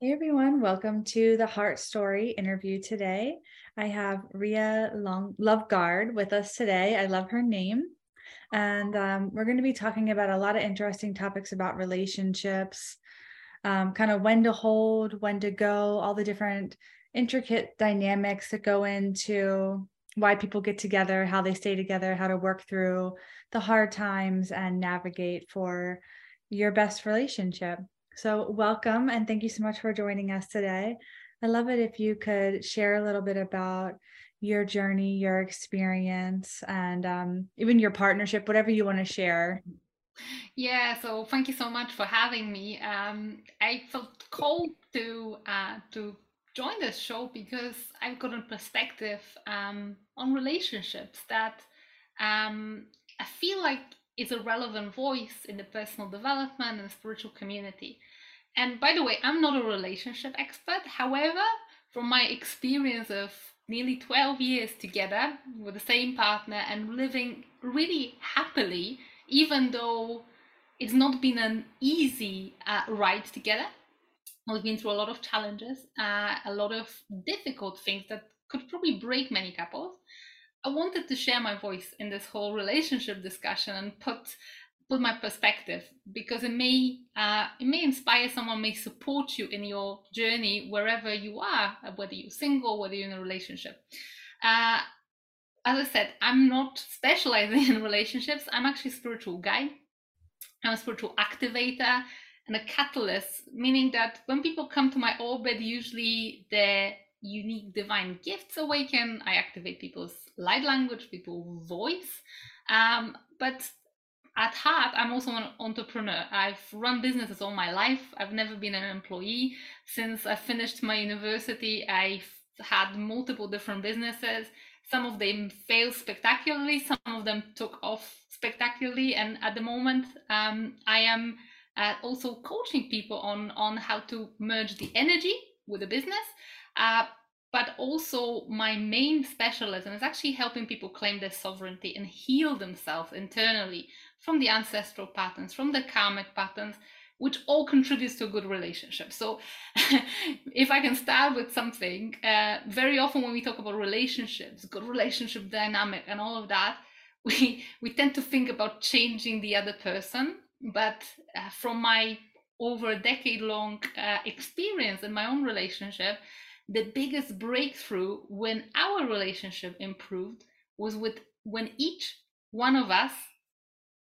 Hey everyone, welcome to the Heart Story interview today. I have Riya Long Loveguard with us today. I love her name. And um, we're going to be talking about a lot of interesting topics about relationships, um, kind of when to hold, when to go, all the different intricate dynamics that go into why people get together, how they stay together, how to work through the hard times and navigate for your best relationship. So, welcome and thank you so much for joining us today. I love it if you could share a little bit about your journey, your experience, and um, even your partnership, whatever you want to share. Yeah, so thank you so much for having me. Um, I felt called to uh, to join this show because I've got a perspective um, on relationships that um, I feel like is a relevant voice in the personal development and spiritual community. And by the way, I'm not a relationship expert. However, from my experience of nearly 12 years together with the same partner and living really happily, even though it's not been an easy uh, ride together. We've been through a lot of challenges, uh, a lot of difficult things that could probably break many couples. I wanted to share my voice in this whole relationship discussion and put put my perspective because it may uh, it may inspire someone may support you in your journey wherever you are whether you're single whether you're in a relationship. Uh, as i said i'm not specializing in relationships. I'm actually spiritual guide i'm a spiritual activator and a catalyst meaning that when people come to my orbit usually their unique divine gifts awaken. I activate people's light language people's voice. Um, but at heart, I'm also an entrepreneur. I've run businesses all my life. I've never been an employee. Since I finished my university, I've had multiple different businesses. Some of them failed spectacularly, some of them took off spectacularly. And at the moment, um, I am uh, also coaching people on, on how to merge the energy with the business. Uh, but also, my main specialism is actually helping people claim their sovereignty and heal themselves internally from the ancestral patterns, from the karmic patterns, which all contributes to a good relationship. So, if I can start with something, uh, very often when we talk about relationships, good relationship dynamic, and all of that, we we tend to think about changing the other person. But uh, from my over a decade long uh, experience in my own relationship, the biggest breakthrough when our relationship improved was with when each one of us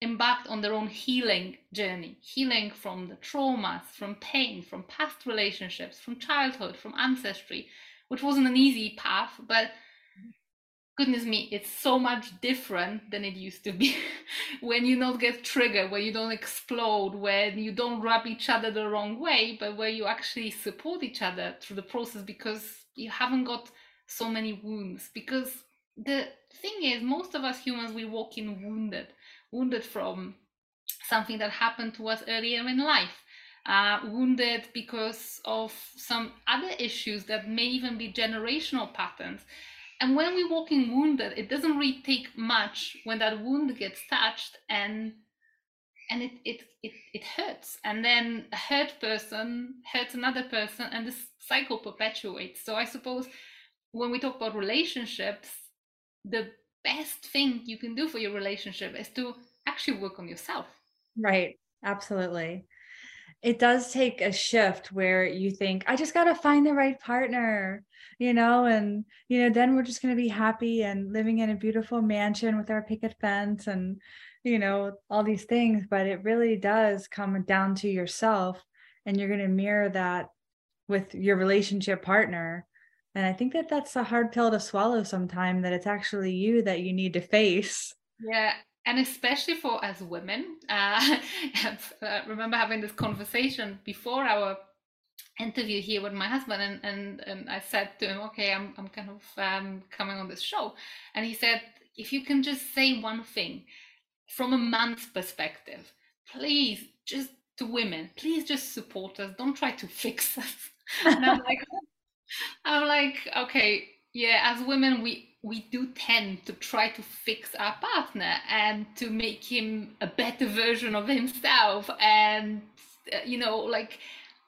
embarked on their own healing journey, healing from the traumas, from pain, from past relationships, from childhood, from ancestry, which wasn't an easy path, but goodness me, it's so much different than it used to be. when you don't get triggered, when you don't explode, when you don't rub each other the wrong way, but where you actually support each other through the process because you haven't got so many wounds. Because the thing is, most of us humans, we walk in wounded wounded from something that happened to us earlier in life, uh, wounded because of some other issues that may even be generational patterns. And when we walk in wounded, it doesn't really take much when that wound gets touched and and it it it, it hurts. And then a hurt person hurts another person and this cycle perpetuates. So I suppose when we talk about relationships, the best thing you can do for your relationship is to actually work on yourself. Right. Absolutely. It does take a shift where you think, I just got to find the right partner, you know, and, you know, then we're just going to be happy and living in a beautiful mansion with our picket fence and, you know, all these things. But it really does come down to yourself and you're going to mirror that with your relationship partner and I think that that's a hard pill to swallow sometime that it's actually you that you need to face. Yeah. And especially for as women, uh, I remember having this conversation before our interview here with my husband and, and, and I said to him, okay, I'm, I'm kind of um, coming on this show. And he said, if you can just say one thing from a man's perspective, please just to women, please just support us. Don't try to fix us. And I'm like, I'm like, okay, yeah, as women, we we do tend to try to fix our partner and to make him a better version of himself, and uh, you know, like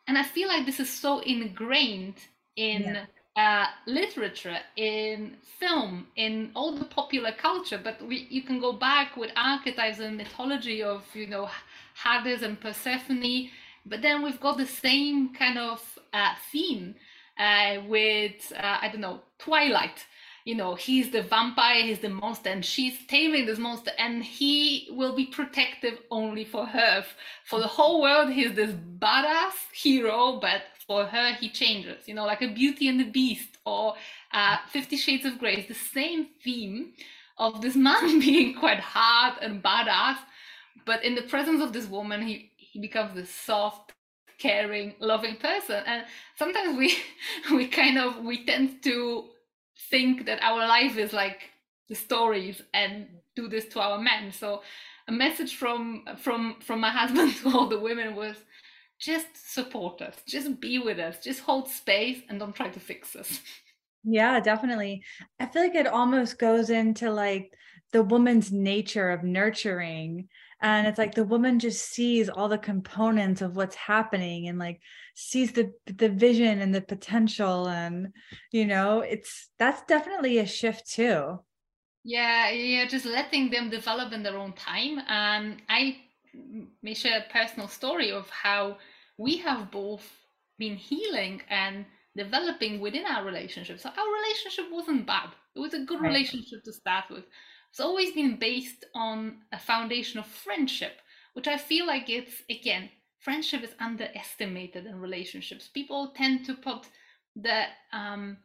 and I feel like this is so ingrained in yeah. uh, literature, in film, in all the popular culture. But we, you can go back with archetypes and mythology of, you know, Hades and Persephone. But then we've got the same kind of uh, theme uh, with, uh, I don't know, Twilight. You know he's the vampire he's the monster and she's taming this monster and he will be protective only for her. For the whole world he's this badass hero but for her he changes. You know like a beauty and the beast or uh, 50 shades of gray it's the same theme of this man being quite hard and badass but in the presence of this woman he he becomes this soft caring loving person. And sometimes we we kind of we tend to think that our life is like the stories and do this to our men. So a message from from from my husband to all the women was just support us. Just be with us. Just hold space and don't try to fix us. Yeah definitely. I feel like it almost goes into like the woman's nature of nurturing and it's like the woman just sees all the components of what's happening and like sees the the vision and the potential. And you know it's that's definitely a shift too. Yeah yeah just letting them develop in their own time. Um i may share a personal story of how we have both been healing and developing within our relationship. So our relationship wasn't bad. It was a good right. relationship to start with it's always been based on a foundation of friendship which i feel like it's again friendship is underestimated in relationships. People tend to put the um,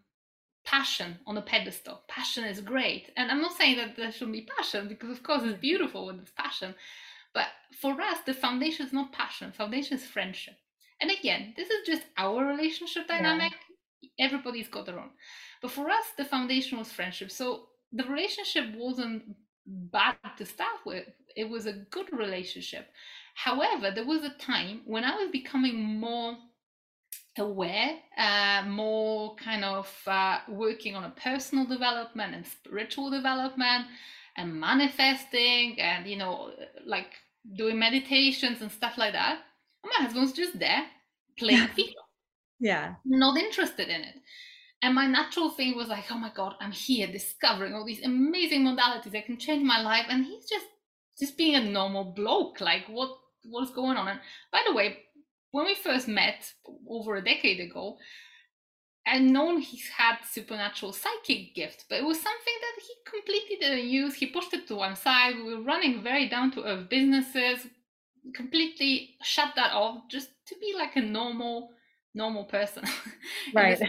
passion on a pedestal. Passion is great. And I'm not saying that there shouldn't be passion because, of course, it's beautiful when there's passion. But for us, the foundation is not passion, foundation is friendship. And again, this is just our relationship dynamic. Yeah. Everybody's got their own. But for us, the foundation was friendship. So the relationship wasn't bad to start with, it was a good relationship. However, there was a time when I was becoming more aware, uh, more kind of uh, working on a personal development and spiritual development and manifesting and, you know, like doing meditations and stuff like that. And my husband's just there playing FIFA. Yeah. Not interested in it. And my natural thing was like, oh my God, I'm here discovering all these amazing modalities. that can change my life. And he's just just being a normal bloke. Like, what what's going on. And by the way, when we first met over a decade ago, I'd known he had supernatural psychic gift, but it was something that he completely didn't use. He pushed it to one side. We were running very down to earth businesses, completely shut that off just to be like a normal, normal person. Right.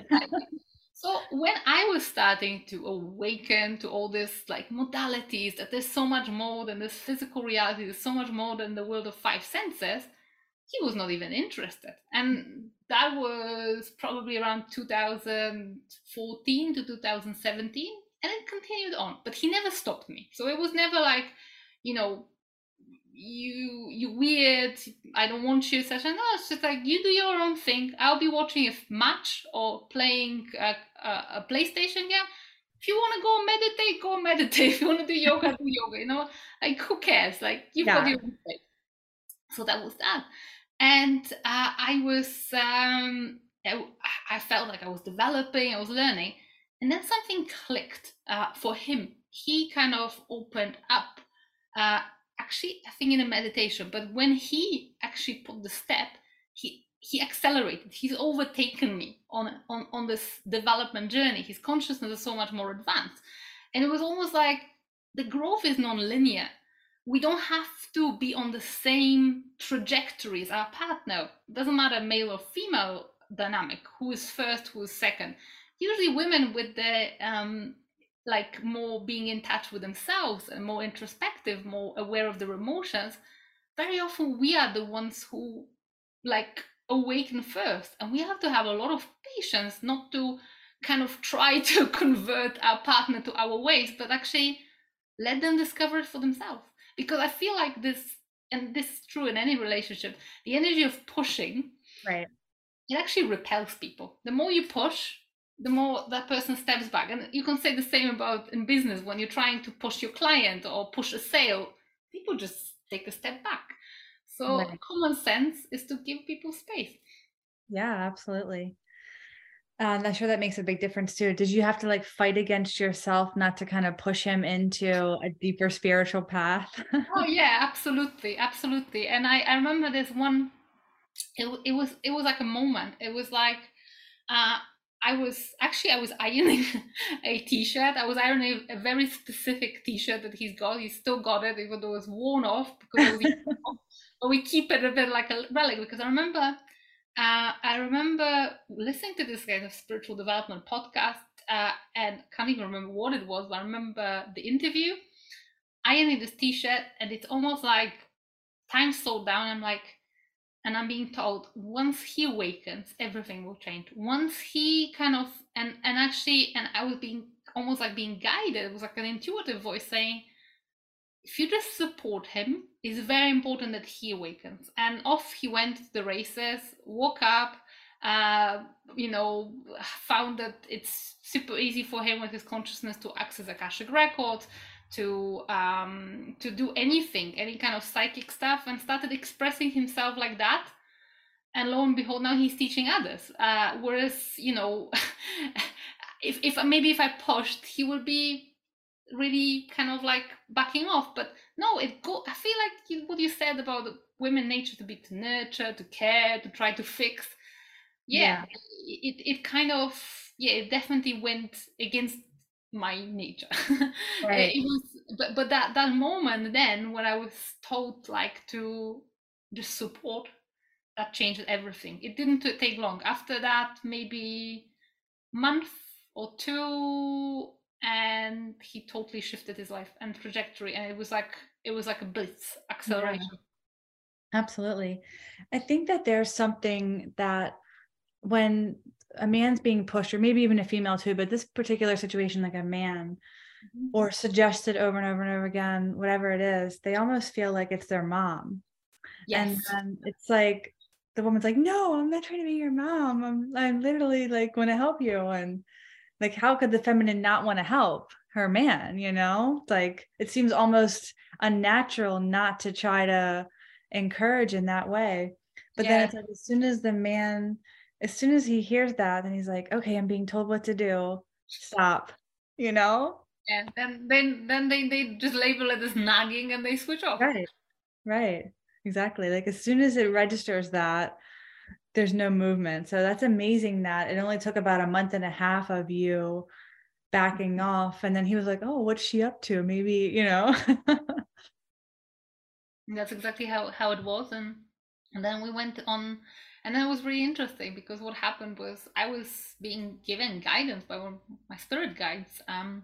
So when I was starting to awaken to all this like modalities, that there's so much more than this physical reality, there's so much more than the world of five senses, he was not even interested. And that was probably around 2014 to 2017. And it continued on, but he never stopped me. So it was never like, you know, you you weird i don't want you session no it's just like you do your own thing i'll be watching a match or playing a, a, a playstation game if you want to go meditate go meditate. If you want to do yoga do yoga you know? Like who cares? Like you've yeah. got your own thing so that was that. And uh, i was um I, felt like i was developing i was learning. And then something clicked uh, for him. He kind of opened up uh, actually I think in a meditation, but when he actually put the step, he he accelerated. He's overtaken me on on on this development journey. His consciousness is so much more advanced, and it was almost like the growth is non-linear. We don't have to be on the same trajectory as our partner. It doesn't matter male or female dynamic. Who is first? Who is second? Usually, women with the um, like more being in touch with themselves and more introspective, more aware of their emotions, very often we are the ones who like awaken first. And we have to have a lot of patience not to kind of try to convert our partner to our ways, but actually let them discover it for themselves. Because I feel like this, and this is true in any relationship, the energy of pushing, right, it actually repels people. The more you push, the more that person steps back. And you can say the same about in business when you're trying to push your client or push a sale, people just take a step back. So right. common sense is to give people space. Yeah, absolutely. Um, I'm sure that makes a big difference too. Did you have to like fight against yourself not to kind of push him into a deeper spiritual path? oh yeah, absolutely, absolutely. And I, I remember this one. It, it was it was like a moment. It was like uh, I was actually I was ironing a t-shirt. I was ironing a very specific t-shirt that he's got. He's still got it, even though it's worn off because we, but we keep it a bit like a relic. Because I remember, uh, I remember listening to this kind of spiritual development podcast, uh, and can't even remember what it was. But I remember the interview, ironing this t-shirt, and it's almost like time slowed down. I'm like, and i'm being told once he awakens everything will change once he kind of and and actually and i was being almost like being guided it was like an intuitive voice saying if you just support him it's very important that he awakens and off he went to the races woke up uh, you know found that it's super easy for him with his consciousness to access akashic records to um, to do anything, any kind of psychic stuff, and started expressing himself like that. And lo and behold, now he's teaching others. Uh, whereas, you know, if if maybe if I pushed, he would be really kind of like backing off. But no, it go. I feel like you, what you said about women nature to be to nurture, to care, to try to fix. Yeah, yeah. It, it kind of yeah, it definitely went against my nature right. it was but but that that moment then when i was told like to just support that changed everything it didn't take long after that maybe month or two and he totally shifted his life and trajectory and it was like it was like a blitz acceleration yeah. absolutely i think that there's something that when a man's being pushed or maybe even a female too but this particular situation like a man mm-hmm. or suggested over and over and over again whatever it is they almost feel like it's their mom yes. and it's like the woman's like no i'm not trying to be your mom i'm, I'm literally like want to help you and like how could the feminine not want to help her man you know like it seems almost unnatural not to try to encourage in that way but yeah. then it's like as soon as the man as soon as he hears that, then he's like, okay, I'm being told what to do. Stop. You know? Yeah. Then then then they, they just label it as nagging and they switch off. Right. Right. Exactly. Like as soon as it registers that, there's no movement. So that's amazing that it only took about a month and a half of you backing off. And then he was like, Oh, what's she up to? Maybe, you know. that's exactly how, how it was. And and then we went on and that was really interesting because what happened was I was being given guidance by one my spirit guides um,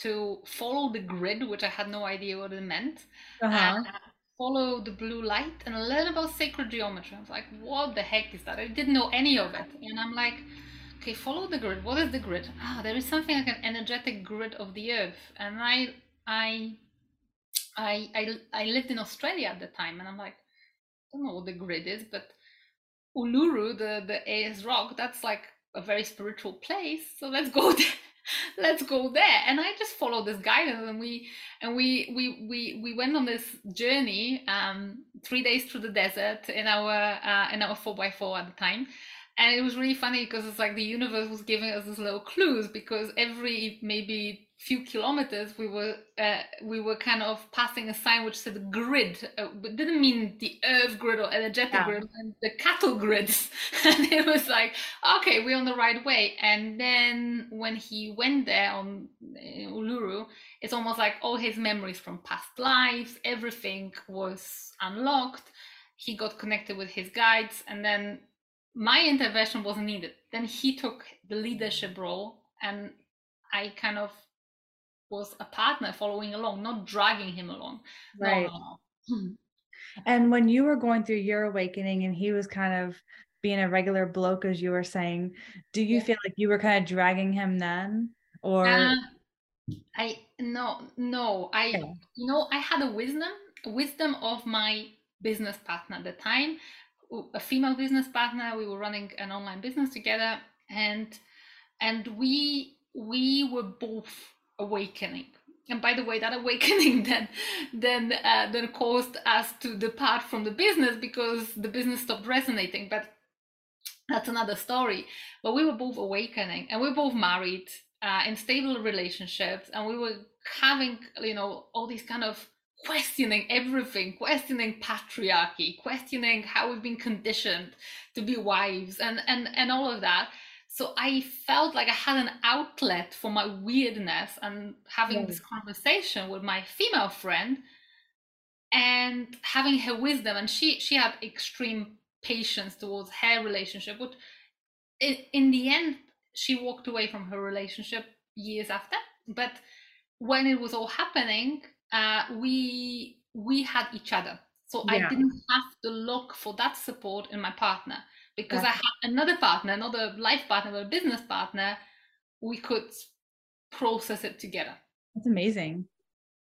to follow the grid, which I had no idea what it meant. Uh-huh. Uh, follow the blue light and learn about sacred geometry. I was like, what the heck is that? I didn't know any of it. And I'm like, okay, follow the grid. What is the grid? Ah, there is something like an energetic grid of the earth. And I, I, I, I, I lived in Australia at the time, and I'm like, I don't know what the grid is, but Uluru, the the Ayers Rock, that's like a very spiritual place. So let's go there. let's go there. And I just followed this guidance, and we and we we we we went on this journey, um, three days through the desert in our uh, in our four x four at the time. And it was really funny because it's like the universe was giving us these little clues because every maybe few kilometers we were uh, we were kind of passing a sign which said grid uh, but didn't mean the earth grid or energetic yeah. grid and the cattle grids. And it was like okay we're on the right way. And then when he went there on uluru it's almost like all his memories from past lives everything was unlocked. He got connected with his guides and then my intervention wasn't needed. Then he took the leadership role and i kind of was a partner following along, not dragging him along. Right. No, no. and when you were going through your awakening and he was kind of being a regular bloke, as you were saying, do you yeah. feel like you were kind of dragging him then? Or uh, I no no I okay. you know I had a wisdom wisdom of my business partner at the time a female business partner we were running an online business together and and we we were both awakening and by the way that awakening then then uh, then caused us to depart from the business because the business stopped resonating but that's another story. But we were both awakening and we both married uh, in stable relationships and we were having, you know, all these kind of questioning everything, questioning patriarchy, questioning how we've been conditioned to be wives and and and all of that. So I felt like I had an outlet for my weirdness and having this conversation with my female friend and having her wisdom. And she she had extreme patience towards her relationship but in, in the end she walked away from her relationship years after. But when it was all happening uh, we we had each other. So yeah. i didn't have to look for that support in my partner because i had another partner not a life partner but a business partner we could process it together that's amazing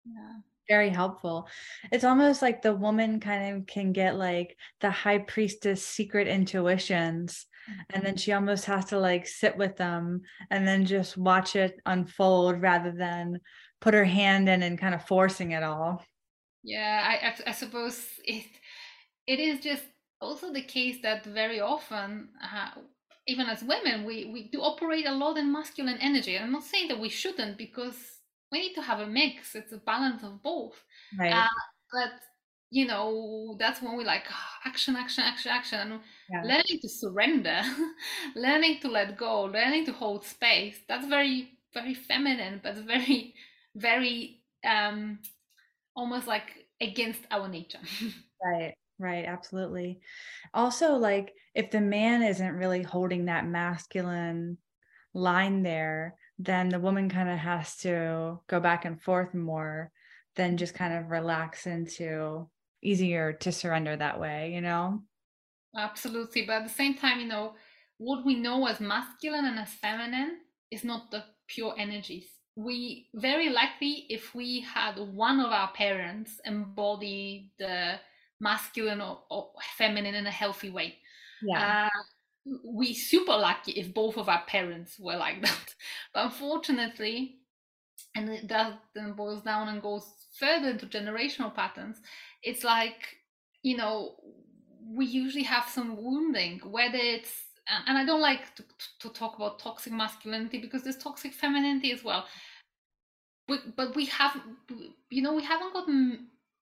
yeah very helpful. It's almost like the woman kind of can get like the high priestess secret intuitions and then mm-hmm. she almost has to like sit with them and then just watch it unfold rather than put her hand in and kind of forcing it all. Yeah, I, I, suppose it it is just also the case that very often, uh, even as women, we we do operate a lot in masculine energy. I'm not saying that we shouldn't because we need to have a mix. It's a balance of both. Right. Uh, but you know, that's when we like oh, action, action, action, action, and yeah. learning to surrender, learning to let go, learning to hold space. That's very, very feminine, but very, very um, almost like against our nature. right. Right, absolutely. Also, like if the man isn't really holding that masculine line there, then the woman kind of has to go back and forth more than just kind of relax into easier to surrender that way, you know? Absolutely. But at the same time, you know, what we know as masculine and as feminine is not the pure energies. We very likely, if we had one of our parents embody the masculine or, or feminine in a healthy way. Yeah. Uh, we super lucky if both of our parents were like that but unfortunately and that then boils down and goes further into generational patterns it's like you know we usually have some wounding whether it's and i don't like to, to talk about toxic masculinity because there's toxic femininity as well but, but we have you know we haven't got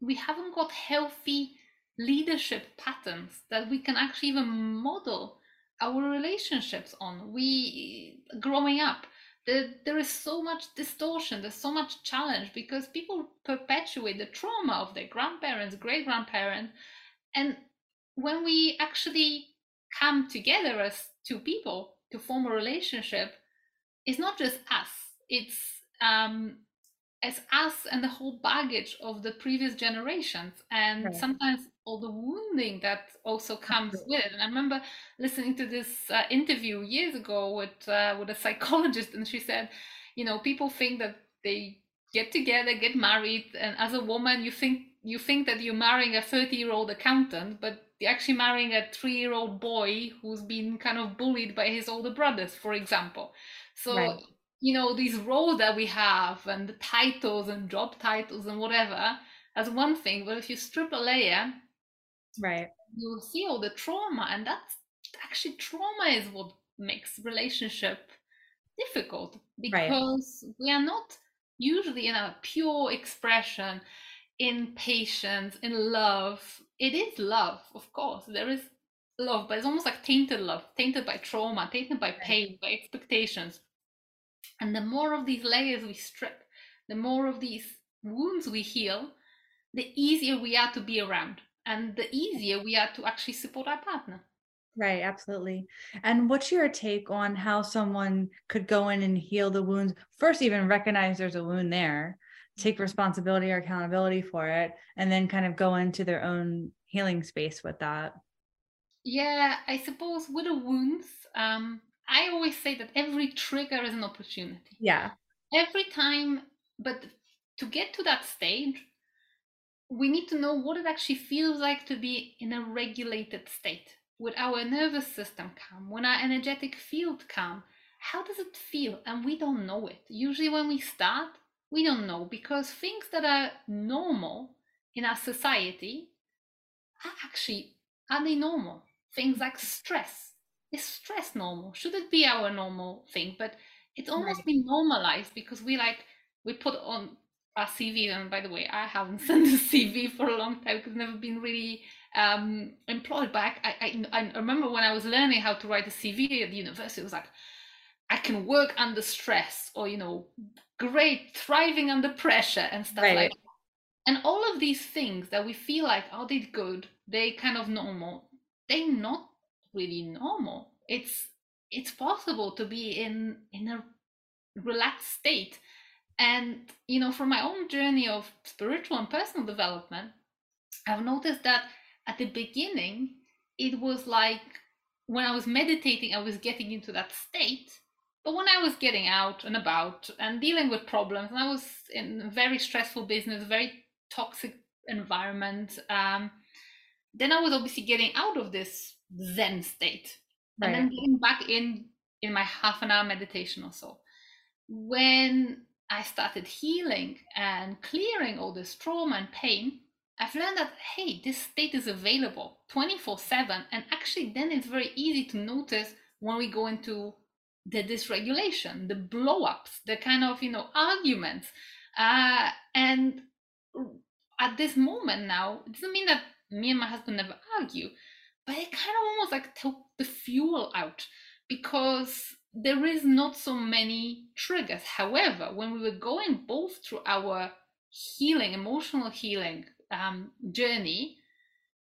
we haven't got healthy leadership patterns that we can actually even model our relationships on we growing up the, there is so much distortion there's so much challenge because people perpetuate the trauma of their grandparents great grandparents and when we actually come together as two people to form a relationship it's not just us it's um as us and the whole baggage of the previous generations and right. sometimes all the wounding that also comes with. It and i remember listening to this uh, interview years ago with uh, with a psychologist and she said you know people think that they get together get married and as a woman you think you think that you're marrying a 30 year old accountant but you're actually marrying a three year old boy who's been kind of bullied by his older brothers for example. So right. you know these roles that we have and the titles and job titles and whatever as one thing but if you strip a layer right. you'll see all the trauma and that's actually trauma is what makes relationship difficult because right. we are not usually in a pure expression in patience in love. It is love of course. There is love but it's almost like tainted love tainted by trauma tainted by pain by expectations. And the more of these layers we strip, the more of these wounds we heal, the easier we are to be around and the easier we are to actually support our partner. Right, absolutely. And what's your take on how someone could go in and heal the wounds? First, even recognize there's a wound there, take mm-hmm. responsibility or accountability for it, and then kind of go into their own healing space with that. Yeah, I suppose with the wounds, um, I always say that every trigger is an opportunity. Yeah. Every time, but to get to that stage, we need to know what it actually feels like to be in a regulated state Would our nervous system calm, when our energetic field calm. How does it feel? And we don't know it. Usually, when we start, we don't know because things that are normal in our society are actually are they normal? Things like stress, is stress normal? Should it be our normal thing? But it's almost right. been normalized because we like we put on our CV. And by the way, I haven't sent a CV for a long time because I've never been really um, employed. But I, I, I remember when I was learning how to write a CV at the university, it was like I can work under stress, or you know, great thriving under pressure and stuff right. like. That. And all of these things that we feel like, oh, they good, they kind of normal. They're not really normal. It's it's possible to be in in a relaxed state and you know from my own journey of spiritual and personal development i've noticed that at the beginning it was like when i was meditating i was getting into that state but when i was getting out and about and dealing with problems and i was in a very stressful business very toxic environment um, then i was obviously getting out of this zen state right. and then getting back in in my half an hour meditation or so when I started healing and clearing all this trauma and pain, I've learned that, hey, this state is available 24 7. And actually, then it's very easy to notice when we go into the dysregulation, the blow ups, the kind of, you know, arguments. Uh, and at this moment now, it doesn't mean that me and my husband never argue, but it kind of almost like took the fuel out because there is not so many triggers. However, when we were going both through our healing, emotional healing um, journey,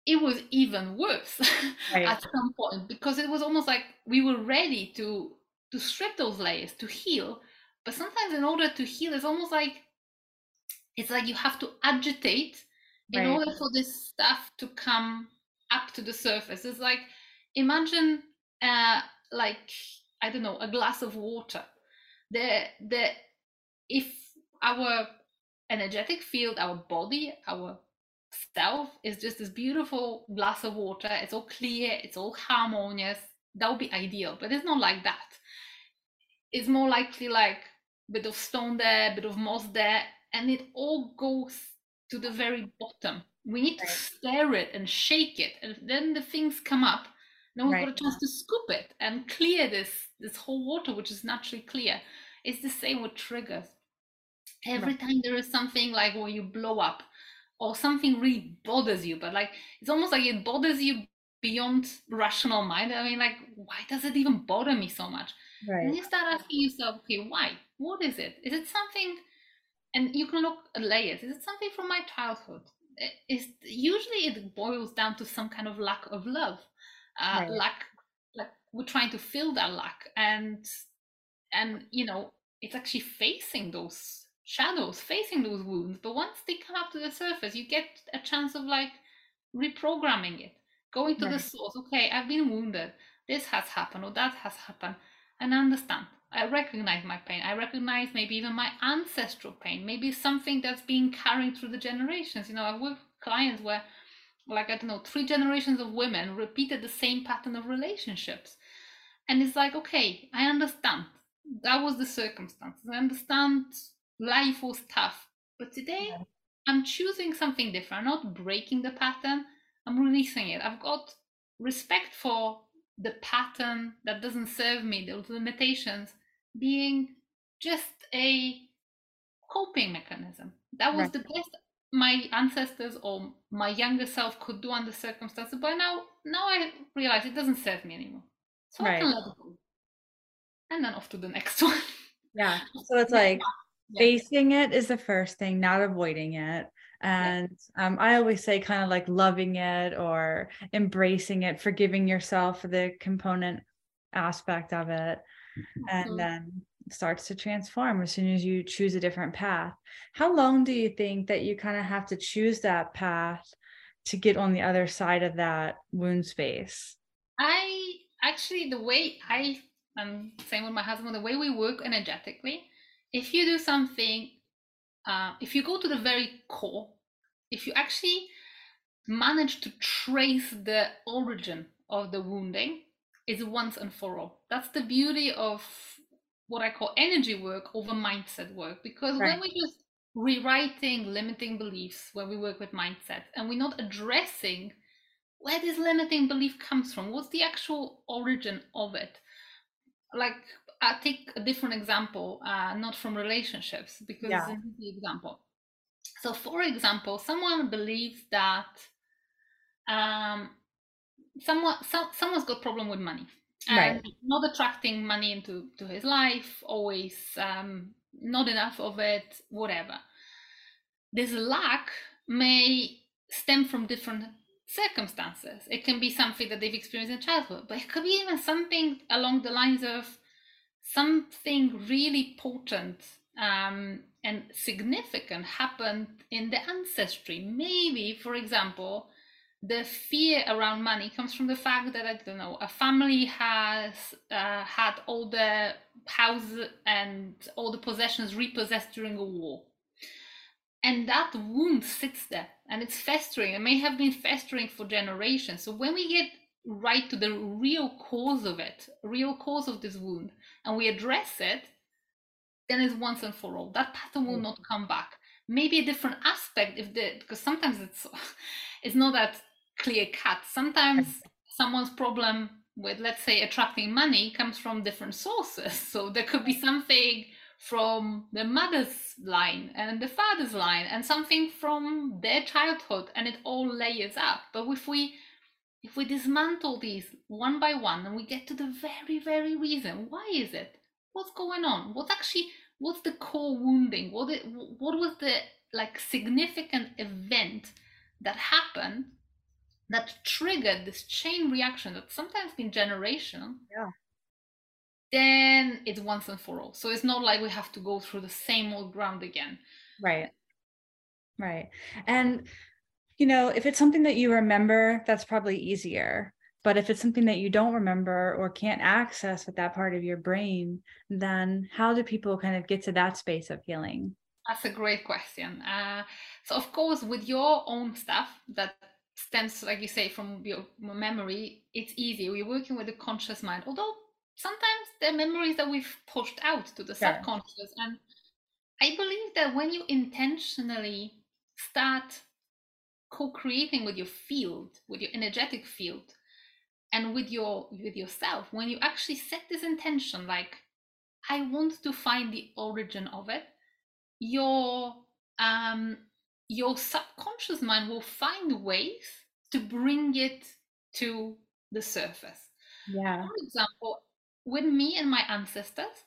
it was even worse right. at some point because it was almost like we were ready to to strip those layers to heal but sometimes in order to heal it's almost like it's like you have to agitate in right. order for this stuff to come up to the surface it's like imagine uh like I don't know, a glass of water. The the if our energetic field, our body, our self is just this beautiful glass of water, it's all clear, it's all harmonious, that would be ideal. But it's not like that. It's more likely like a bit of stone there, a bit of moss there, and it all goes to the very bottom. We need to stir it and shake it, and then the things come up no one's right. got a chance to scoop it and clear this this whole water which is naturally clear. It's the same with triggers. Every right. time there is something like where you blow up or something really bothers you but like it's almost like it bothers you beyond rational mind. I mean like why does it even bother me so much? Right. and you start asking yourself okay why? What is it? Is it something and you can look at layers. Is it something from my childhood? Is usually it boils down to some kind of lack of love uh, right. lack like we're trying to fill that lack and and you know it's actually facing those shadows facing those wounds but once they come up to the surface you get a chance of like reprogramming it going to right. the source okay i've been wounded. This has happened or that has happened. And I understand. I recognize my pain. I recognize maybe even my ancestral pain. Maybe something that's being carried through the generations. You know i've worked with clients where like I don't know, three generations of women repeated the same pattern of relationships. And it's like, okay, I understand. That was the circumstances. I understand life was tough. But today yeah. I'm choosing something different. I'm not breaking the pattern, I'm releasing it. I've got respect for the pattern that doesn't serve me, those limitations, being just a coping mechanism. That was right. the best my ancestors or my younger self could do under circumstances but now now i realize it doesn't serve me anymore so right. i can let it go and then off to the next one yeah so it's like yeah. facing it is the first thing not avoiding it and yeah. um, i always say kind of like loving it or embracing it forgiving yourself for the component aspect of it and mm-hmm. then starts to transform as soon as you choose a different path. How long do you think that you kind of have to choose that path to get on the other side of that wound space? I actually, the way I, I'm same with my husband, the way we work energetically, if you do something, uh, if you go to the very core, if you actually manage to trace the origin of the wounding, is once and for all. That's the beauty of what I call energy work over mindset work. Because right. when we're just rewriting limiting beliefs when we work with mindset and we're not addressing where this limiting belief comes from. What's the actual origin of it? Like, I take a different example, uh, not from relationships, because Yeah. this is the example. So, for example, someone believes that um, someone some, someone's got problem with money Right. not attracting money into to his life, always um, not enough of it, whatever. This lack may stem from different circumstances. It can be something that they've experienced in childhood, but it could be even something along the lines of something really potent um, and significant happened in the ancestry. Maybe, for example, the fear around money comes from the fact that I don't know a family has uh, had all the house and all the possessions repossessed during a war, and that wound sits there and it's festering. It may have been festering for generations. So when we get right to the real cause of it, real cause of this wound, and we address it, then it's once and for all. That pattern will Right. not come back. Maybe a different aspect if the because sometimes it's it's not that clear cut. Sometimes someone's problem with let's say attracting money comes from different sources. So there could be something from the mother's line and the father's line and something from their childhood and it all layers up. But if we if we dismantle these one by one and we get to the very very reason why is it what's going on what's actually what's the core wounding what it, what was the like significant event that happened that triggered this chain reaction that sometimes been generational Yeah. then it's once and for all so it's not like we have to go through the same old ground again Right. Right. And, you know, if it's something that you remember, that's probably easier. But if it's something that you don't remember or can't access with that part of your brain, then how do people kind of get to that space of healing? That's a great question. Uh, so, of course, with your own stuff that stems, like you say, from your memory, it's easy. We're working with the conscious mind, although sometimes the memories that we've pushed out to the Sure. subconscious. And I believe that when you intentionally start co creating with your field, with your energetic field, and with your with yourself when you actually set this intention like i want to find the origin of it your um your subconscious mind will find ways to bring it to the surface. Yeah. for example with me and my ancestors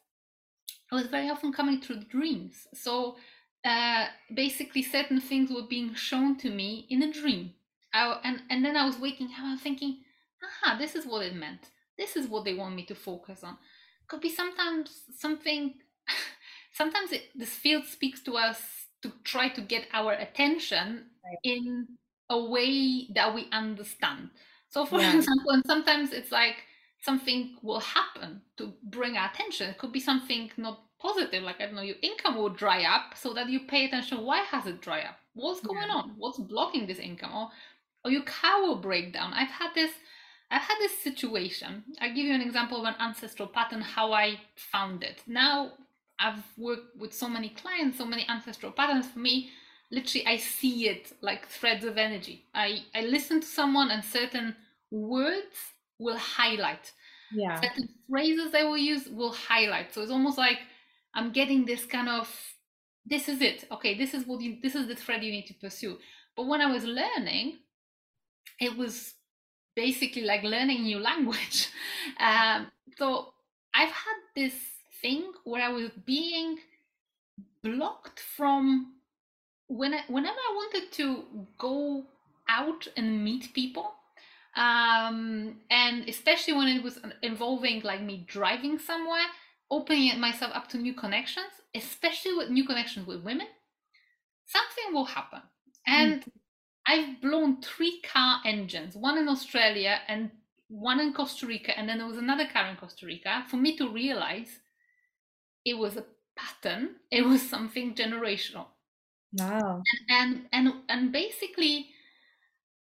i was very often coming through dreams. So uh, basically certain things were being shown to me in a dream. I, and, and then i was waking up and thinking aha this is what it meant. This is what they want me to focus on. Could be sometimes something sometimes it, this field speaks to us to try to get our attention in a way that we understand so for Yeah. example and sometimes it's like something will happen to bring our attention it could be something not positive like i don't know your income will dry up so that you pay attention why has it dry up what's going Yeah. on what's blocking this income or or your car will break down i've had this I've had this situation. I'll give you an example of an ancestral pattern, how I found it. Now, I've worked with so many clients, so many ancestral patterns. For me, literally, I see it like threads of energy. I, I listen to someone, and certain words will highlight, Yeah. certain phrases they will use will highlight. So it's almost like I'm getting this kind of this is it. Okay, this is what you this is the thread you need to pursue. But when I was learning, it was basically like learning a new language. Um, so I've had this thing where I was being blocked from when I, whenever I wanted to go out and meet people. Um, and especially when it was involving like me driving somewhere, opening myself up to new connections, especially with new connections with women, something will happen. And I've blown three car engines, one in Australia and one in Costa Rica, and then there was another car in Costa Rica for me to realize it was a pattern, it was something generational. Wow. And and and basically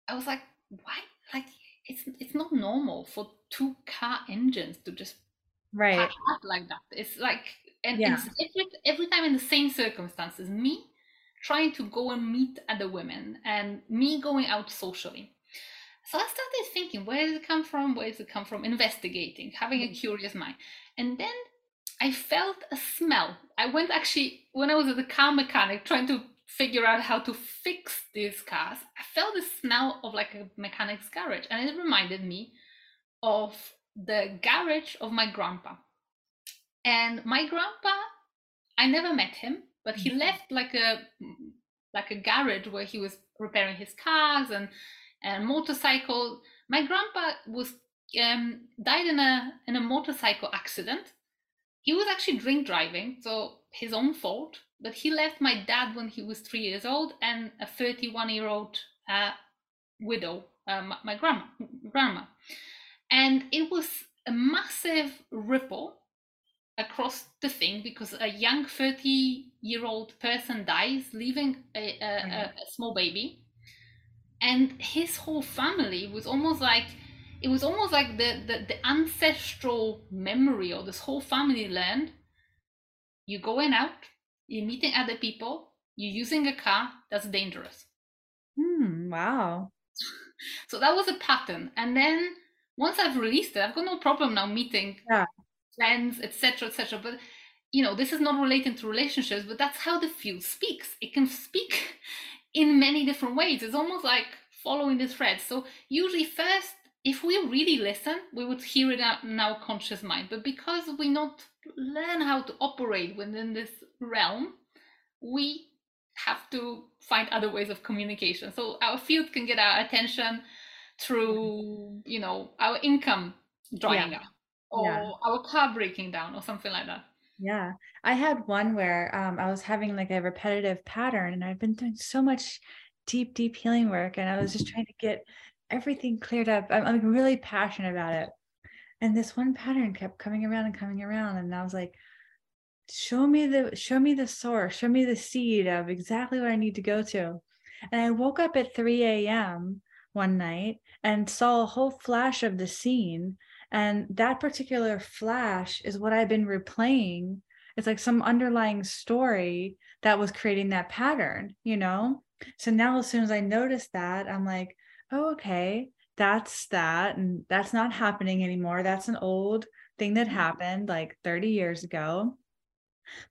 I was like, why like it's it's not normal for two car engines to just Right. like that. It's like and Yeah. it's every every time in the same circumstances, me trying to go and meet other women and me going out socially. so I started thinking, where does it come from? Where does it come from? Investigating, having a mm. curious mind. And then I felt a smell. I went actually, when I was at the car mechanic trying to figure out how to fix these cars, I felt the smell of like a mechanic's garage. And it reminded me of the garage of my grandpa. And my grandpa, I never met him, but he mm. left like a like a garage where he was repairing his cars and and motorcycle. My grandpa was um, died in a in a motorcycle accident. He was actually drink driving, so his own fault. But he left my dad when he was three years old and a 31 year old uh, widow, uh, my grandma, grandma, and it was a massive ripple across the thing because a young 30 year old person dies, leaving a, a, a, a small baby and his whole family was almost like it was almost like the, the, the ancestral memory of this whole family land you're going out you're meeting other people you're using a car that's dangerous hmm, wow so that was a pattern and then once i've released it i've got no problem now meeting yeah. friends etc etc but you know this is not relating to relationships but that's how the field speaks it can speak in many different ways. It's almost like following the thread. So usually first, if we really listen, we would hear it in our conscious mind. But because we not learn how to operate within this realm, we have to find other ways of communication. So our field can get our attention through, you know, our income drying yeah. up or yeah. our car breaking down or something like that. Yeah. I had one where um, I was having like a repetitive pattern and I've been doing so much deep, deep healing work and I was just trying to get everything cleared up. I'm, I'm really passionate about it. And this one pattern kept coming around and coming around. And I was like, show me the show me the source, show me the seed of exactly what I need to go to. And I woke up at 3 a.m. one night and saw a whole flash of the scene and that particular flash is what I've been replaying. It's like some underlying story that was creating that pattern, you know? So now, as soon as I notice that, I'm like, oh, okay, that's that. And that's not happening anymore. That's an old thing that mm-hmm. happened like 30 years ago.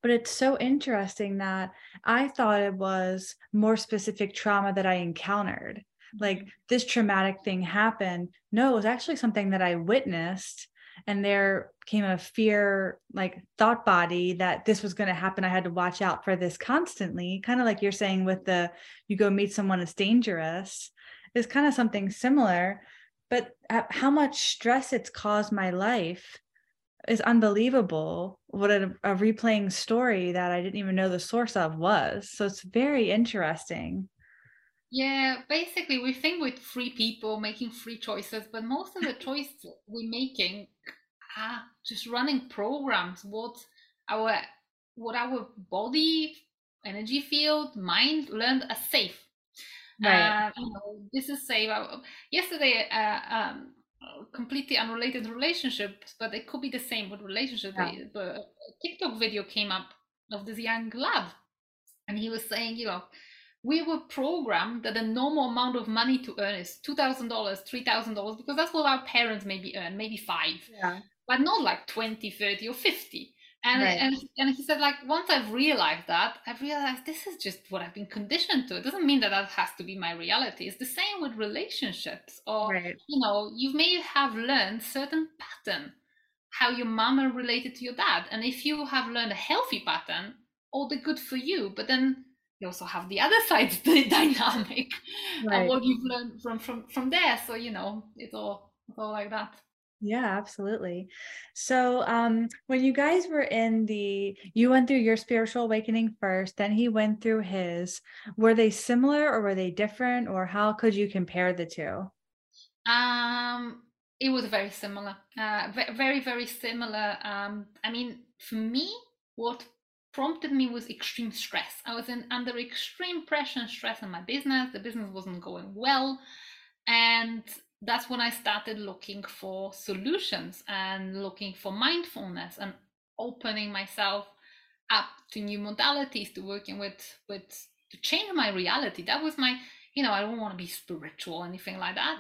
But it's so interesting that I thought it was more specific trauma that I encountered like mm-hmm. this traumatic thing happened. No, it was actually something that I witnessed. And there came a fear, like thought body that this was going to happen. I had to watch out for this constantly. Kind of like you're saying with the you go meet someone that's dangerous, is kind of something similar. But uh, how much stress it's caused my life is unbelievable what a, a, replaying story that I didn't even know the source of was. So it's very interesting. Yeah, basically, we think with free people making free choices, but most of the choices we're making are just running programs. What our what our body, energy field, mind learned as safe. Right. Uh, you know, this is safe. Yesterday, uh, um, completely unrelated relationships, but it could be the same with relationship. Yeah. The TikTok video came up of this young lad, and he was saying, you know we were programmed that the normal amount of money to earn is $2,000, $3,000, because that's what our parents maybe earn, maybe five, yeah. but not like 20, 30, or 50. And, right. and, and he said, like, once I've realized that, I've realized this is just what I've been conditioned to. It doesn't mean that that has to be my reality. It's the same with relationships. Or, right. you know, you may have learned certain pattern, how your mama related to your dad. And if you have learned a healthy pattern, all the good for you. But then you also have the other side the dynamic right. and what you've learned from from from there so you know it's all it's all like that yeah absolutely so um when you guys were in the you went through your spiritual awakening first then he went through his were they similar or were they different or how could you compare the two um it was very similar uh very very similar um i mean for me what prompted me was extreme stress. I was in under extreme pressure and stress in my business. The business wasn't going well. And that's when I started looking for solutions and looking for mindfulness and opening myself up to new modalities to working with with to change my reality. That was my, you know, I don't want to be spiritual or anything like that.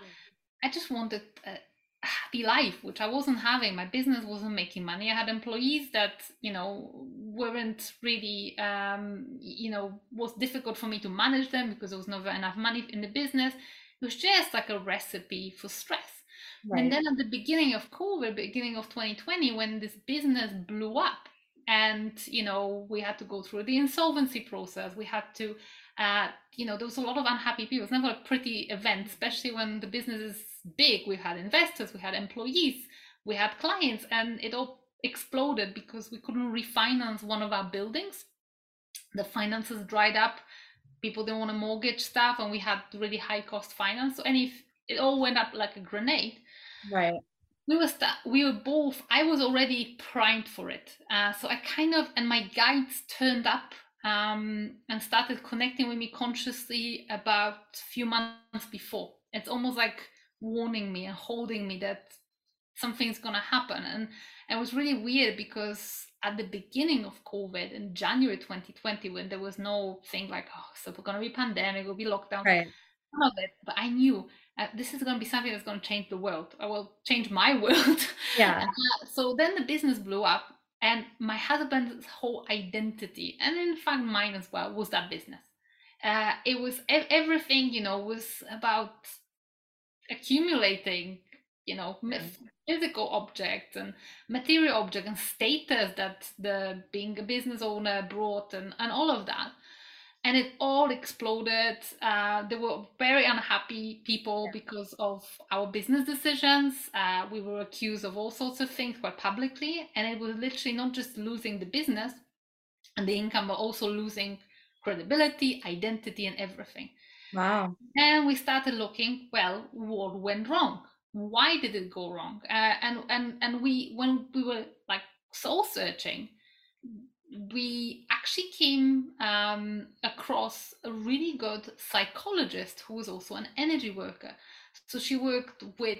I just wanted a happy life, which I wasn't having. My business wasn't making money. I had employees that, you know, weren't really, um, you know, was difficult for me to manage them because there was never enough money in the business. It was just like a recipe for stress. Right. And then at the beginning of COVID, beginning of 2020, when this business blew up, and you know we had to go through the insolvency process, we had to uh, you know, there was a lot of unhappy people. It's never a pretty event, especially when the business is big. We had investors, we had employees, we had clients, and it all exploded because we couldn't refinance one of our buildings. The finances dried up. People didn't want to mortgage stuff, and we had really high cost finance. So, any it all went up like a grenade. Right. We were st- we were both. I was already primed for it. Uh, so I kind of and my guides turned up um, and started connecting with me consciously about a few months before. It's almost like warning me and holding me that something's gonna happen. And it was really weird because at the beginning of COVID in January 2020, when there was no thing like, oh, so we're gonna be pandemic, we'll be lockdown, right. none of it. But I knew uh, this is going to be something that's going to change the world. I will change my world. Yeah. Uh, so then the business blew up, and my husband's whole identity, and in fact mine as well, was that business. Uh, it was everything, you know, was about accumulating, you know, physical objects and material objects and status that the being a business owner brought, and and all of that and it all exploded. Uh, there were very unhappy people because of our business decisions. Uh, we were accused of all sorts of things quite publicly, and it was literally not just losing the business and the income, but also losing credibility, identity, and everything. Wow. And we started looking, well, what went wrong? Why did it go wrong? Uh, and and and we when we were like soul searching, we actually came um, across a really good psychologist who was also an energy worker. So she worked with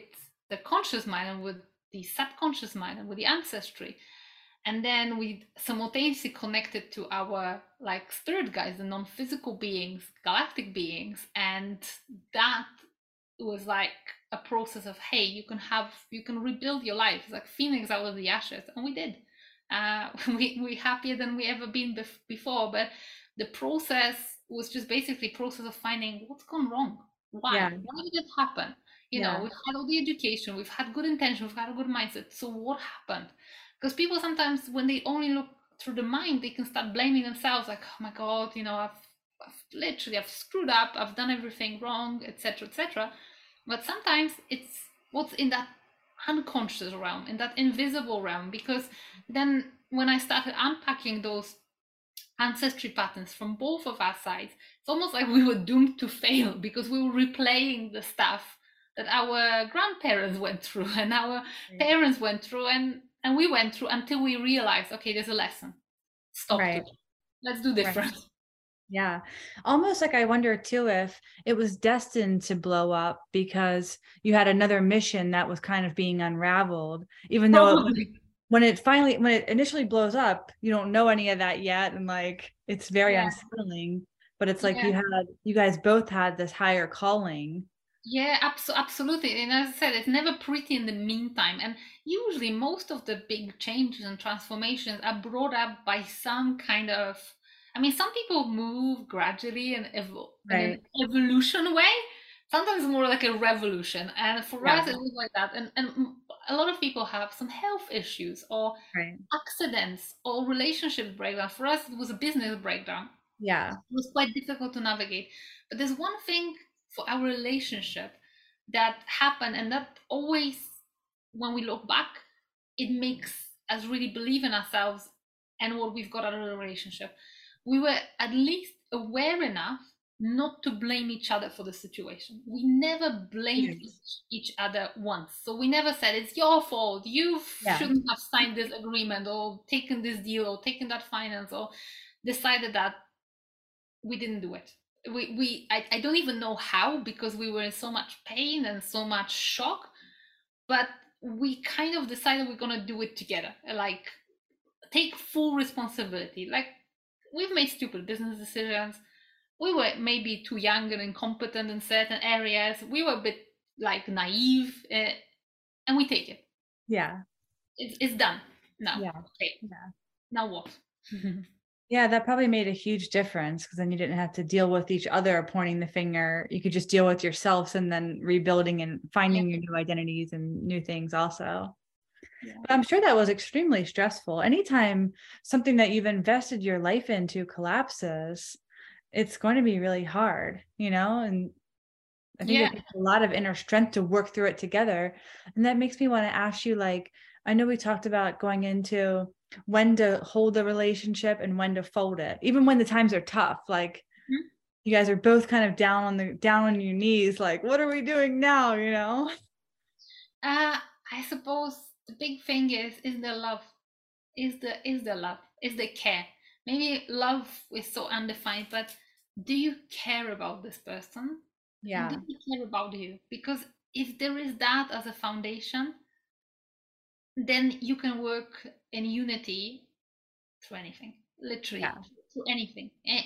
the conscious mind and with the subconscious mind and with the ancestry. And then we simultaneously connected to our like spirit guides, the non-physical beings, galactic beings, and that was like a process of hey, you can have you can rebuild your life, it's like phoenix out of the ashes, and we did. Uh, we, we're happier than we ever been bef- before but the process was just basically process of finding what's gone wrong. Why? Yeah. why did it happen? You yeah. know we've had all the education we've had good intention we've had a good mindset. So what happened? Because people sometimes when they only look through the mind they can start blaming themselves like oh my god you know i've, I've literally i've screwed up i've done everything wrong etc etc but sometimes it's what's in that unconscious realm, in that invisible realm. Because then when I started unpacking those ancestry patterns from both of our sides, it's almost like we were doomed to fail because we were replaying the stuff that our grandparents went through and our right. parents went through and and we went through until we realized okay there's a lesson stop right. it let's do different right. Yeah. Almost like I wonder too if it was destined to blow up because you had another mission that was kind of being unraveled, even though it, when it finally, when it initially blows up, you don't know any of that yet. And like it's very yeah. unsettling, but it's like yeah. you had, you guys both had this higher calling. Yeah, abso- absolutely. And as I said, it's never pretty in the meantime. And usually, most of the big changes and transformations are brought up by some kind of I mean, some people move gradually and evo- right. in an evolution way. Sometimes more like a revolution, and for yeah. us it was like that. And and a lot of people have some health issues or right. accidents or relationship breakdown. For us, it was a business breakdown. Yeah, it was quite difficult to navigate. But there's one thing for our relationship that happened, and that always, when we look back, it makes us really believe in ourselves and what we've got out of the relationship we were at least aware enough not to blame each other for the situation. We never blamed yes. each, each, other once. So we never said it's your fault. You yeah. shouldn't have signed this agreement or taken this deal or taken that finance or decided that we didn't do it. We we I, I don't even know how because we were in so much pain and so much shock, but we kind of decided we're gonna do it together. Like take full responsibility. Like we've made stupid business decisions. We were maybe too young and incompetent in certain areas. We were a bit like naive uh, and we take it. Yeah. It's, it's done. Now yeah. okay. Yeah. Now what? Yeah that probably made a huge difference because then you didn't have to deal with each other pointing the finger. You could just deal with yourselves and then rebuilding and finding yeah. your new identities and new things also yeah. But I'm sure that was extremely stressful. Anytime something that you've invested your life into collapses, it's going to be really hard, you know? And I think yeah. it takes a lot of inner strength to work through it together. And that makes me want to ask you like, I know we talked about going into when to hold the relationship and when to fold it, even when the times are tough. Like mm-hmm. you guys are both kind of down on the down on your knees, like, what are we doing now? You know? Uh, I suppose the big thing is is the love is the is the love is the care. Maybe love is so undefined but do you care about this person? Yeah. do they care about you? Because if there is that as a foundation then you can work in unity through anything literally yeah. through anything. And,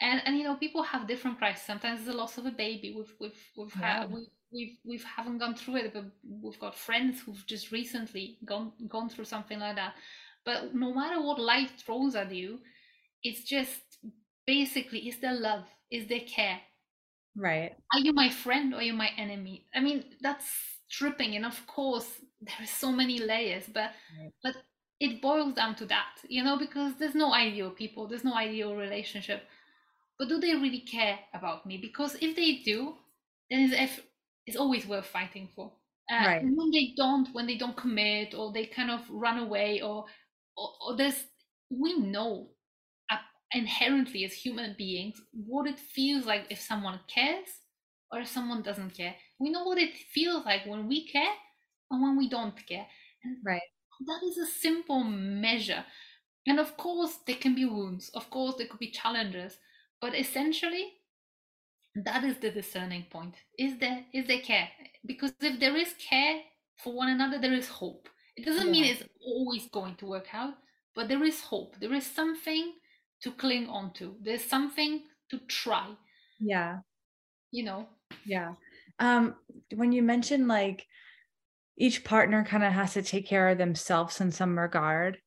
and, and you know people have different prices. Sometimes it's the loss of a baby. We've we've we've yeah. had we've we've we've haven't gone through it, but we've got friends who've just recently gone gone through something like that. But no matter what life throws at you, it's just basically is there love, is there care? Right. Are you my friend or are you my enemy? I mean, that's tripping, and of course there are so many layers, but right. but it boils down to that, you know, because there's no ideal people, there's no ideal relationship. But do they really care about me? Because if they do, then if is always worth fighting for. Uh, right. When they don't, when they don't commit, or they kind of run away, or or, or there's we know uh, inherently as human beings what it feels like if someone cares or if someone doesn't care. We know what it feels like when we care and when we don't care. And right. That is a simple measure. And of course, there can be wounds. Of course, there could be challenges. But essentially, that is the discerning point. Is there is there care? Because if there is care for one another there is hope. It doesn't yeah. mean it's always going to work out but there is hope. There is something to cling on to. There's something to try yeah. you know? Yeah. Um when you mentioned like each partner kind of has to take care of themselves in some regard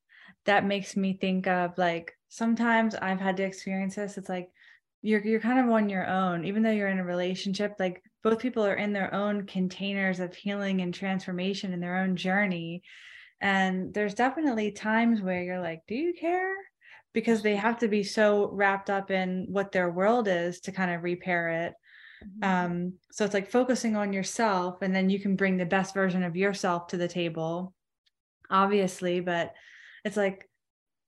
that makes me think of like sometimes i've had to experience this. It's like you're you're kind of on your own even though you're in a relationship like both people are in their own containers of healing and transformation in their own journey. And there's definitely times where you're like do you care? because they have to be so wrapped up in what their world is to kind of repair it. Mm-hmm. um so it's like focusing on yourself and then you can bring the best version of yourself to the table obviously but it's like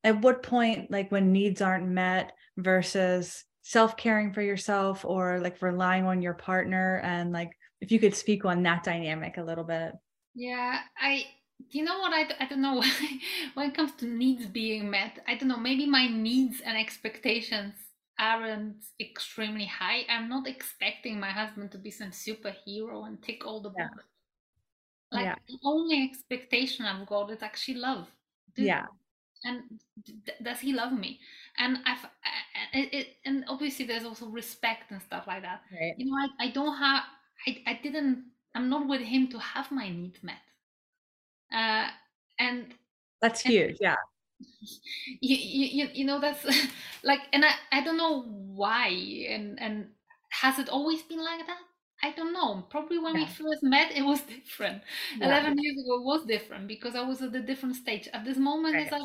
at what point like when needs aren't met versus self-caring for yourself or like relying on your partner and like if you could speak on that dynamic a little bit. Yeah i you know what? I, I don't know when it comes to needs being met i don't know maybe my needs and expectations aren't extremely high. I'm not expecting my husband to be some superhero and tick all the boxes yeah. like yeah. the only expectation i've got is actually love. Dude, yeah and d- does he love me and i've it, it, and obviously there's also respect and stuff like that right. you know I, I don't have I, I didn't i'm not with him to have my needs met uh and that's and, huge yeah you, you you know that's like and i i don't know why and and has it always been like that I don't know. Probably when yeah. we first met, it was different. Yeah. Eleven years ago, it was different because I was at a different stage. At this moment, right. it's like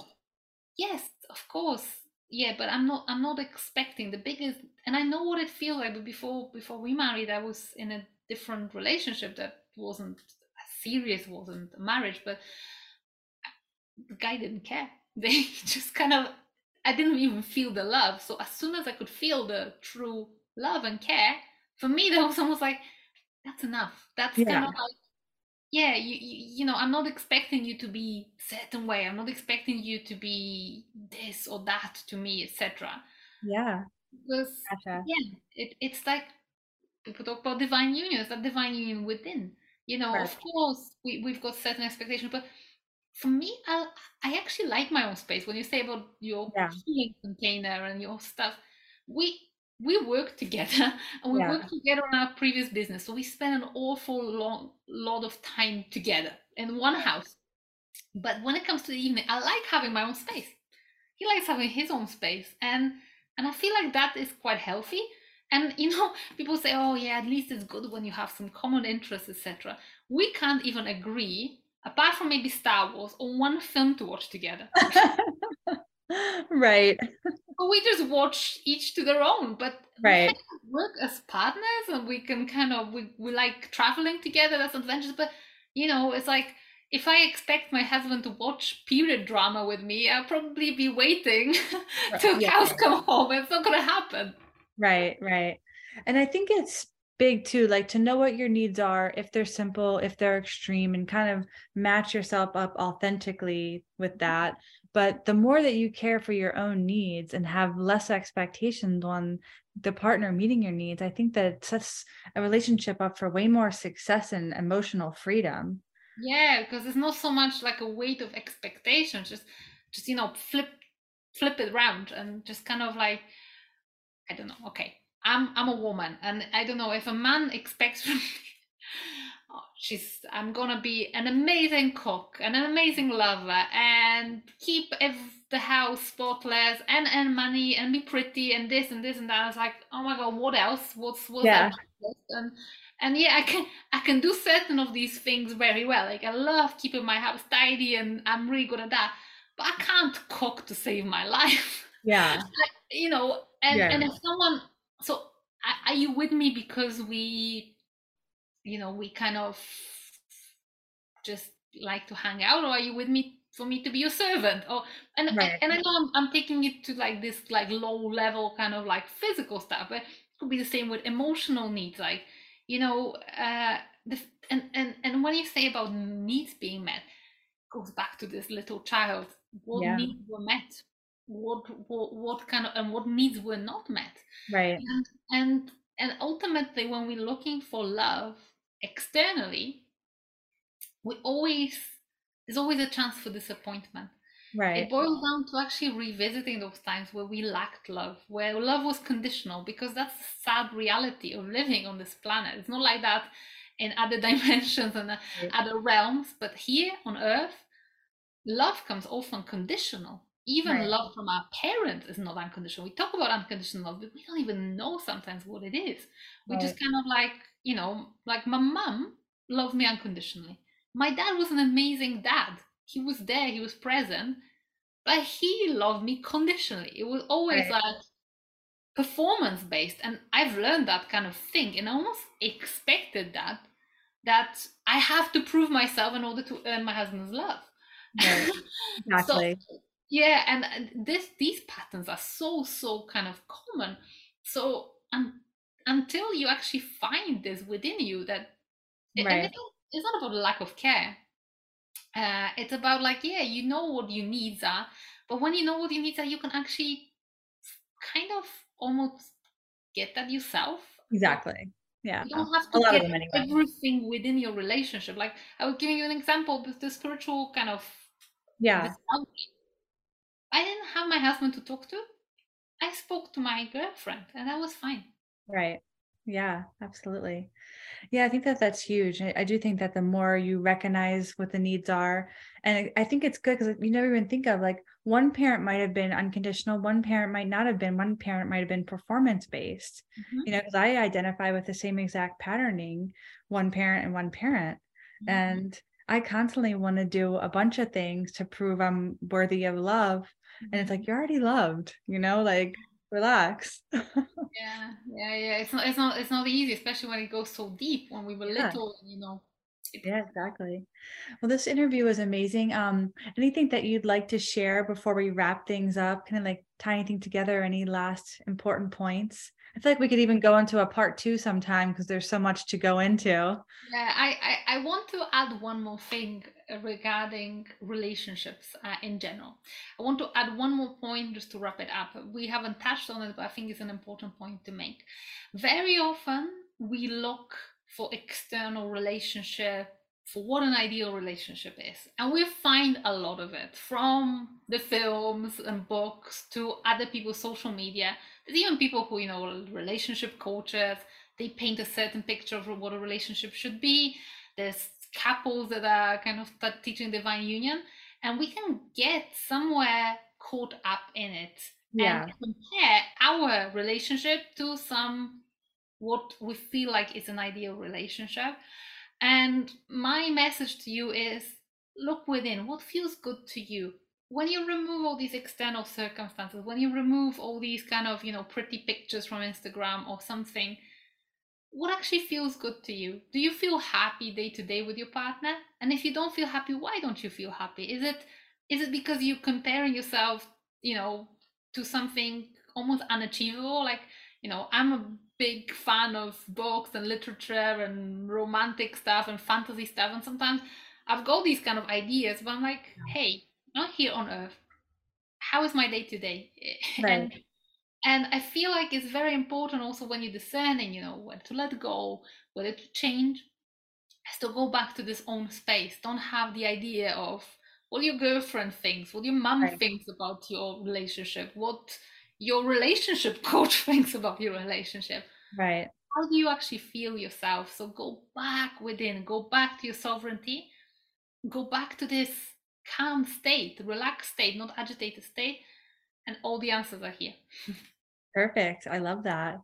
yes of course. Yeah but i'm not i'm not expecting the biggest and i know what it feels like but before before we married i was in a different relationship that wasn't serious wasn't a marriage but the guy didn't care. They just kind of i didn't even feel the love. So as soon as i could feel the true love and care for me that was almost like that's enough. That's yeah. kind of like yeah you, you, you know i'm not expecting you to be certain way i'm not expecting you to be this or that to me etc yeah because gotcha. yeah it, it's like people talk about divine union it's that divine union within you know right. of course we, we've got certain expectations but for me i i actually like my own space when you say about your yeah. container and your stuff we we work together and we Yeah. work together on our previous business. So we spend an awful long lot of time together in one house. But when it comes to the evening, I like having my own space. He likes having his own space. And and I feel like that is quite healthy. And you know, people say, oh yeah, at least it's good when you have some common interests, etc. We can't even agree, apart from maybe Star Wars, on one film to watch together. right. We just watch each to their own. But we Right. kind of work as partners and we can kind of we, we like traveling together, that's adventures. But you know, it's like if I expect my husband to watch period drama with me, I'll probably be waiting till Yeah. cows come home. It's not gonna happen. Right, right. And I think it's big too, like to know what your needs are, if they're simple, if they're extreme, and kind of match yourself up authentically with mm-hmm. that. But the more that you care for your own needs and have less expectations on the partner meeting your needs, I think that it sets a relationship up for way more success and emotional freedom. Yeah, because it's not so much like a weight of expectations, just just you know, flip flip it around and just kind of like I don't know, okay. I'm I'm a woman and I don't know if a man expects from me oh, she's I'm gonna be an amazing cook and an amazing lover and keep ev- the house spotless and and money and be pretty and this and this and that. I was like, oh my god, what else? What's what's Yeah. that? And and yeah, I can I can do certain of these things very well. Like I love keeping my house tidy and I'm really good at that. But I can't cook to save my life. Yeah. you know, and Yeah. and if someone so are, you with me because we you know we kind of just like to hang out or are you with me for me to be your servant or and Right. and i know I'm, I'm taking it to like this like low level kind of like physical stuff but it could be the same with emotional needs like you know uh the, and and and when you say about needs being met goes back to this little child what Yeah. needs were met what, what what kind of and what needs were not met Right. and and and ultimately when we're looking for love externally we always there's always a chance for disappointment Right. it boils down to actually revisiting those times where we lacked love where love was conditional because that's the sad reality of living on this planet it's not like that in other dimensions and uh, Right. other realms but here on earth love comes often conditional even Right. love from our parents is not unconditional we talk about unconditional love but we don't even know sometimes what it is we just kind of like you know like my mum loved me unconditionally my dad was an amazing dad he was there he was present but he loved me conditionally it was always Right. like performance based and i've learned that kind of thing and I almost expected that that i have to prove myself in order to earn my husband's love Right. so Exactly. Yeah and and this these patterns are so so kind of common so un, until you actually find this within you that Right. it's not, about lack of care uh, it's about like yeah you know what your needs are but when you know what your needs are you can actually kind of almost get that yourself Exactly. Yeah. you don't have to get anyway. everything within your relationship like i was giving you an example with the spiritual kind of Yeah. discovery. I didn't have my husband to talk to i spoke to my girlfriend and that was fine Right. Yeah, absolutely. Yeah, I think that that's huge. I, I do think that the more you recognize what the needs are, and I, I think it's good because you never even think of like one parent might have been unconditional, one parent might not have been, one parent might have been performance based. Mhm, You know, because I identify with the same exact patterning, one parent and one parent. mhm. And I constantly want to do a bunch of things to prove I'm worthy of love. And it's like, you're already loved, you know, like relax. Yeah, yeah, yeah. It's not, it's not, it's not easy, especially when it goes so deep. When we were Yeah. little, you know. Yeah, exactly. Well, this interview was amazing. Um, anything that you'd like to share before we wrap things up, kind of like tie anything together, any last important points? I feel like we could even go into a part two sometime because there's so much to go into. Yeah, I, I, I want to add one more thing regarding relationships uh, in general. I want to add one more point just to wrap it up. We haven't touched on it, but I think it's an important point to make. Very often we look for external relationship for what an ideal relationship is. And we find a lot of it from the films and books to other people's social media. There's even people who, you know, relationship coaches, they paint a certain picture of what a relationship should be. There's couples that are kind of teaching divine union. And we can get somewhere caught up in it yeah. and compare our relationship to some what we feel like is an ideal relationship and my message to you is look within what feels good to you. When you remove all these external circumstances, when you remove all these kind of, you know, pretty pictures from Instagram or something, what actually feels good to you? Do you feel happy day to day with your partner? And if you don't feel happy, why don't you feel happy? Is it is it because you're comparing yourself, you know, to something almost unachievable? Like, you know, I'm a big fan of books and literature and romantic stuff and fantasy stuff. And sometimes I've got these kind of ideas, but I'm like, hey, not here on earth. How is my day to day? And and I feel like it's very important also when you're discerning, you know, whether to let go, whether to change, is to go back to this own space. Don't have the idea of what your girlfriend thinks, what your mom right. thinks about your relationship, what your relationship coach thinks about your relationship. Right. How do you actually feel yourself? So go back within, go back to your sovereignty, go back to this calm state, relaxed state, not agitated state, and all the answers are here. Perfect. I love that.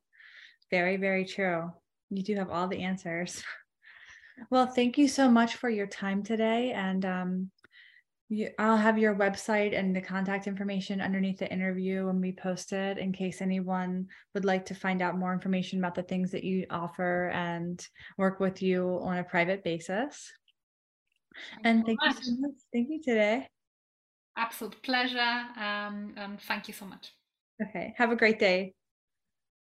Very, very true. You do have all the answers. Well, thank you so much for your time today. And um, you, I'll have your website and the contact information underneath the interview when we post it in case anyone would like to find out more information about the things that you offer and work with you on a private basis. Thank and thank you so much. Thank you today. Absolute pleasure. Um, and thank you so much. Okay. Have a great day.